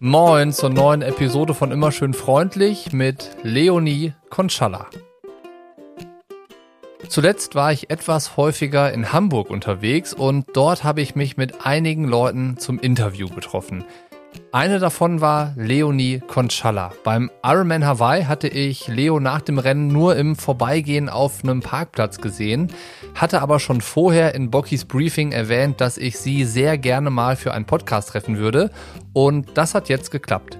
Moin zur neuen Episode von Immer schön freundlich mit Leonie Konschalla. Zuletzt war ich etwas häufiger in Hamburg unterwegs und dort habe ich mich mit einigen Leuten zum Interview getroffen. Eine davon war Leonie Conchalla. Beim Ironman Hawaii hatte ich Leo nach dem Rennen nur im Vorbeigehen auf einem Parkplatz gesehen, hatte aber schon vorher in Bockys Briefing erwähnt, dass ich sie sehr gerne mal für einen Podcast treffen würde und das hat jetzt geklappt.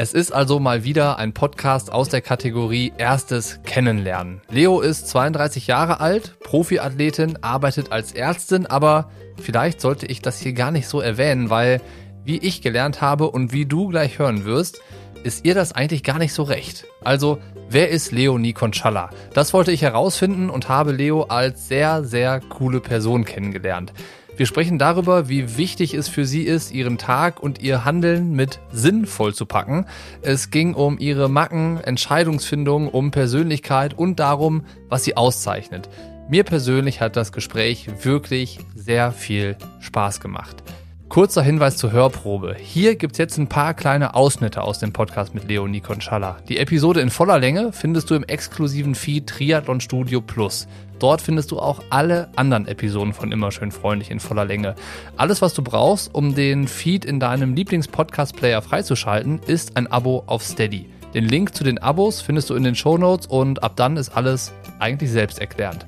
Es ist also mal wieder ein Podcast aus der Kategorie Erstes Kennenlernen. Leo ist 32 Jahre alt, Profiathletin, arbeitet als Ärztin, aber vielleicht sollte ich das hier gar nicht so erwähnen, weil wie ich gelernt habe und wie du gleich hören wirst, ist ihr das eigentlich gar nicht so recht. Also, wer ist Leonie Conchalla? Das wollte ich herausfinden und habe Leo als sehr, sehr coole Person kennengelernt. Wir sprechen darüber, wie wichtig es für sie ist, ihren Tag und ihr Handeln mit Sinn vollzupacken. Es ging um ihre Macken, Entscheidungsfindung, um Persönlichkeit und darum, was sie auszeichnet. Mir persönlich hat das Gespräch wirklich sehr viel Spaß gemacht. Kurzer Hinweis zur Hörprobe. Hier gibt's jetzt ein paar kleine Ausschnitte aus dem Podcast mit Leonie Conchalla. Die Episode in voller Länge findest du im exklusiven Feed Triathlon Studio Plus. Dort findest du auch alle anderen Episoden von Immer schön freundlich in voller Länge. Alles, was du brauchst, um den Feed in deinem Lieblings-Podcast-Player freizuschalten, ist ein Abo auf Steady. Den Link zu den Abos findest du in den Show Notes und ab dann ist alles eigentlich selbsterklärend.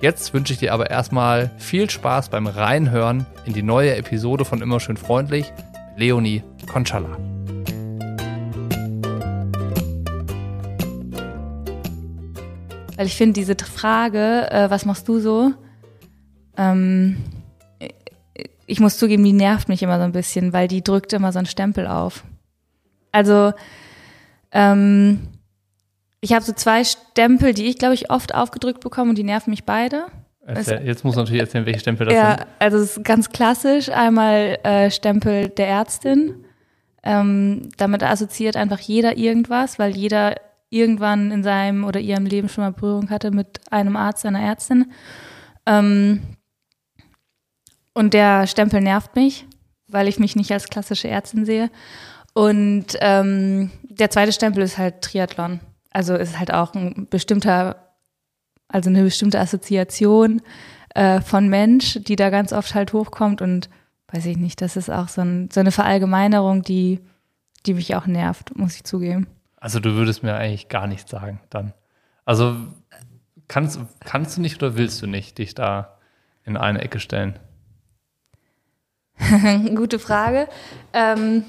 Jetzt wünsche ich dir aber erstmal viel Spaß beim Reinhören in die neue Episode von Immer schön freundlich Leonie Conchalla. Weil ich finde, diese Frage, äh, was machst du so? Ähm, ich muss zugeben, die nervt mich immer so ein bisschen, weil die drückt immer so einen Stempel auf. Also, ähm, ich habe so zwei Stempel, die ich, glaube ich, oft aufgedrückt bekomme und die nerven mich beide. Erzähl, jetzt muss natürlich erzählen, welche Stempel das ja, sind. also es ist ganz klassisch. Einmal äh, Stempel der Ärztin. Ähm, damit assoziiert einfach jeder irgendwas, weil jeder irgendwann in seinem oder ihrem Leben schon mal Berührung hatte mit einem Arzt, einer Ärztin. Ähm, und der Stempel nervt mich, weil ich mich nicht als klassische Ärztin sehe. Und ähm, der zweite Stempel ist halt Triathlon. Also ist halt auch ein bestimmter, also eine bestimmte Assoziation äh, von Mensch, die da ganz oft halt hochkommt und weiß ich nicht, das ist auch so, ein, so eine Verallgemeinerung, die, die mich auch nervt, muss ich zugeben. Also du würdest mir eigentlich gar nichts sagen dann. Also kannst, kannst du nicht oder willst du nicht dich da in eine Ecke stellen? Gute Frage. Ähm,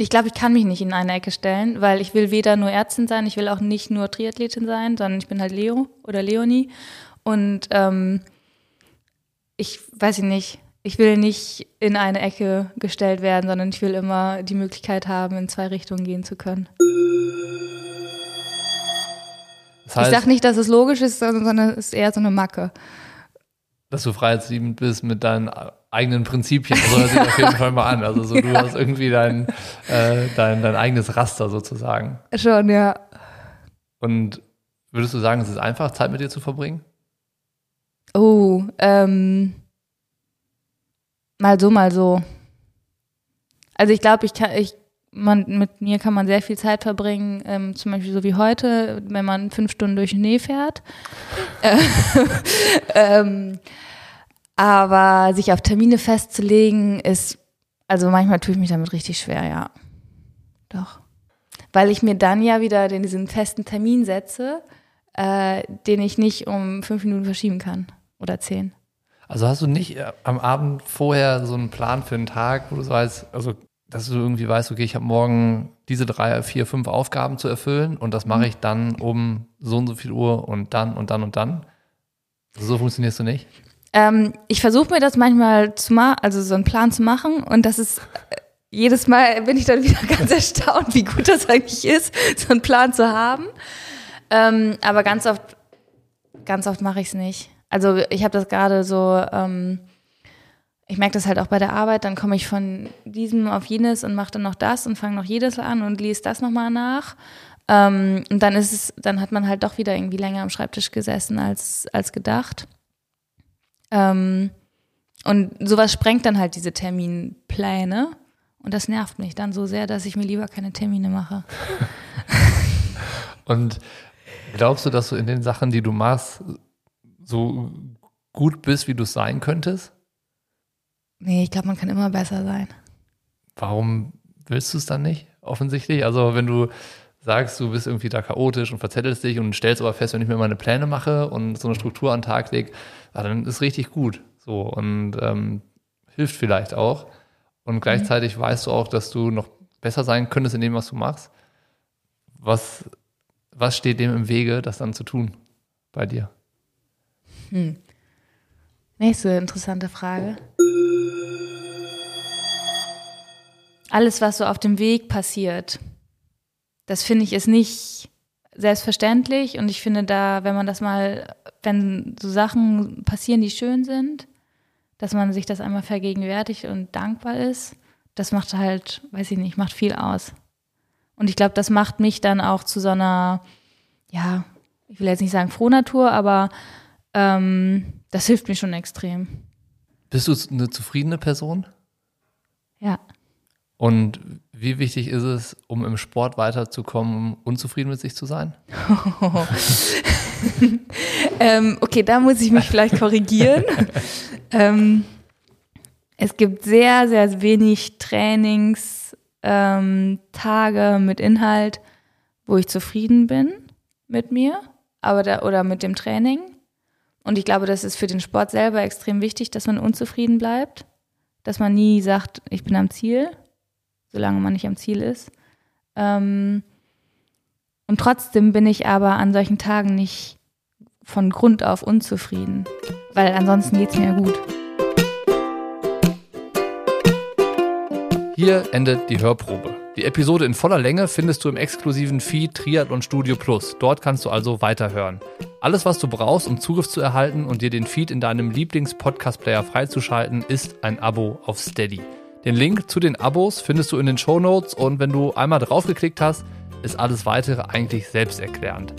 ich glaube, ich kann mich nicht in eine Ecke stellen, weil ich will weder nur Ärztin sein, ich will auch nicht nur Triathletin sein, sondern ich bin halt Leo oder Leonie. Und ähm, ich weiß ich nicht, ich will nicht in eine Ecke gestellt werden, sondern ich will immer die Möglichkeit haben, in zwei Richtungen gehen zu können. Das heißt, ich sage nicht, dass es logisch ist, sondern es ist eher so eine Macke. Dass du freiheitsliebend bist mit deinen eigenen Prinzipien. So hört sich auf jeden Fall mal an. Also so, du hast irgendwie dein, äh, dein, dein eigenes Raster sozusagen. Schon, ja. Und würdest du sagen, es ist einfach, Zeit mit dir zu verbringen? Oh, ähm, mal so, mal so. Also ich glaube, ich kann, ich, man, mit mir kann man sehr viel Zeit verbringen, ähm, zum Beispiel so wie heute, wenn man fünf Stunden durch den Schnee fährt. ähm, aber sich auf Termine festzulegen, ist, also manchmal tue ich mich damit richtig schwer, ja. Doch. Weil ich mir dann ja wieder den, diesen festen Termin setze, äh, den ich nicht um fünf Minuten verschieben kann oder zehn. Also hast du nicht äh, am Abend vorher so einen Plan für einen Tag, wo du weißt, also dass du irgendwie weißt, okay, ich habe morgen diese drei, vier, fünf Aufgaben zu erfüllen und das mache mhm. ich dann um so und so viel Uhr und dann und dann und dann. So funktionierst du nicht? Ähm, ich versuche mir das manchmal zu machen, also so einen Plan zu machen und das ist äh, jedes Mal bin ich dann wieder ganz erstaunt, wie gut das eigentlich ist, so einen Plan zu haben. Ähm, aber ganz oft, ganz oft mache ich es nicht. Also ich habe das gerade so, ähm, ich merke das halt auch bei der Arbeit, dann komme ich von diesem auf jenes und mache dann noch das und fange noch jedes an und lese das nochmal nach. Ähm, und dann ist es, dann hat man halt doch wieder irgendwie länger am Schreibtisch gesessen als, als gedacht. Ähm, und sowas sprengt dann halt diese Terminplanung Pläne. Und das nervt mich dann so sehr, dass ich mir lieber keine Termine mache. Und glaubst du, dass du in den Sachen, die du machst, so gut bist, wie du es sein könntest? Nee, ich glaube, man kann immer besser sein. Warum willst du es dann nicht? Offensichtlich. Also, wenn du sagst, du bist irgendwie da chaotisch und verzettelst dich und stellst aber fest, wenn ich mir meine Pläne mache und so eine Struktur an den Tag lege, dann ist richtig gut. So und ähm, hilft vielleicht auch. Und gleichzeitig mhm. weißt du auch, dass du noch besser sein könntest in dem, was du machst. Was, was steht dem im Wege, das dann zu tun bei dir? Hm. Nächste interessante Frage. Alles, was so auf dem Weg passiert, das finde ich ist nicht selbstverständlich und ich finde da, wenn man das mal, wenn so Sachen passieren, die schön sind, dass man sich das einmal vergegenwärtigt und dankbar ist, das macht halt, weiß ich nicht, macht viel aus. Und ich glaube, das macht mich dann auch zu so einer, ja, ich will jetzt nicht sagen Frohnatur, aber ähm, das hilft mir schon extrem. Bist du eine zufriedene Person? Ja. Und wie wichtig ist es, um im Sport weiterzukommen, unzufrieden mit sich zu sein? ähm, okay, da muss ich mich vielleicht korrigieren. ähm, es gibt sehr, sehr wenig Trainingstage ähm, mit Inhalt, wo ich zufrieden bin mit mir aber da, oder mit dem Training. Und ich glaube, das ist für den Sport selber extrem wichtig, dass man unzufrieden bleibt, dass man nie sagt, ich bin am Ziel, solange man nicht am Ziel ist. Ähm, und trotzdem bin ich aber an solchen Tagen nicht von Grund auf unzufrieden, weil ansonsten geht es mir gut. Hier endet die Hörprobe. Die Episode in voller Länge findest du im exklusiven Feed Triathlon Studio Plus. Dort kannst du also weiterhören. Alles, was du brauchst, um Zugriff zu erhalten und dir den Feed in deinem Lieblings-Podcast-Player freizuschalten, ist ein Abo auf Steady. Den Link zu den Abos findest du in den Show Notes und wenn du einmal draufgeklickt hast, ist alles weitere eigentlich selbsterklärend.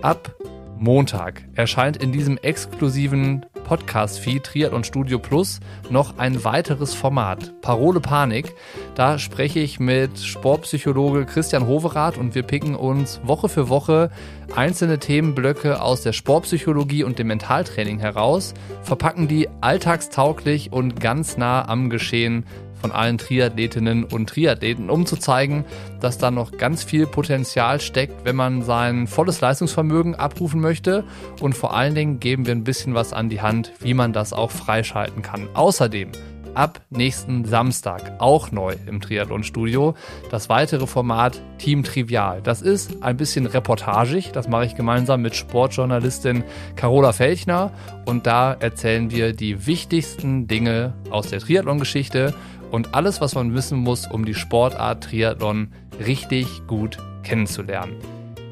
Ab Montag erscheint in diesem exklusiven Podcast-Feed Triathlon Studio Plus noch ein weiteres Format, Parole Panik. Da spreche ich mit Sportpsychologe Christian Hoverath und wir picken uns Woche für Woche einzelne Themenblöcke aus der Sportpsychologie und dem Mentaltraining heraus, verpacken die alltagstauglich und ganz nah am Geschehen von allen Triathletinnen und Triathleten, um zu zeigen, dass da noch ganz viel Potenzial steckt, wenn man sein volles Leistungsvermögen abrufen möchte. Und vor allen Dingen geben wir ein bisschen was an die Hand, wie man das auch freischalten kann. Außerdem ab nächsten Samstag auch neu im Triathlon-Studio das weitere Format Team Trivial. Das ist ein bisschen reportagig, das mache ich gemeinsam mit Sportjournalistin Carola Felchner und da erzählen wir die wichtigsten Dinge aus der Triathlon-Geschichte und alles, was man wissen muss, um die Sportart Triathlon richtig gut kennenzulernen.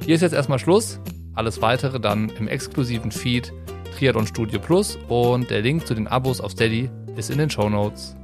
Hier ist jetzt erstmal Schluss. Alles weitere dann im exklusiven Feed Triathlon Studio Plus und der Link zu den Abos auf Steady ist in den Show Notes.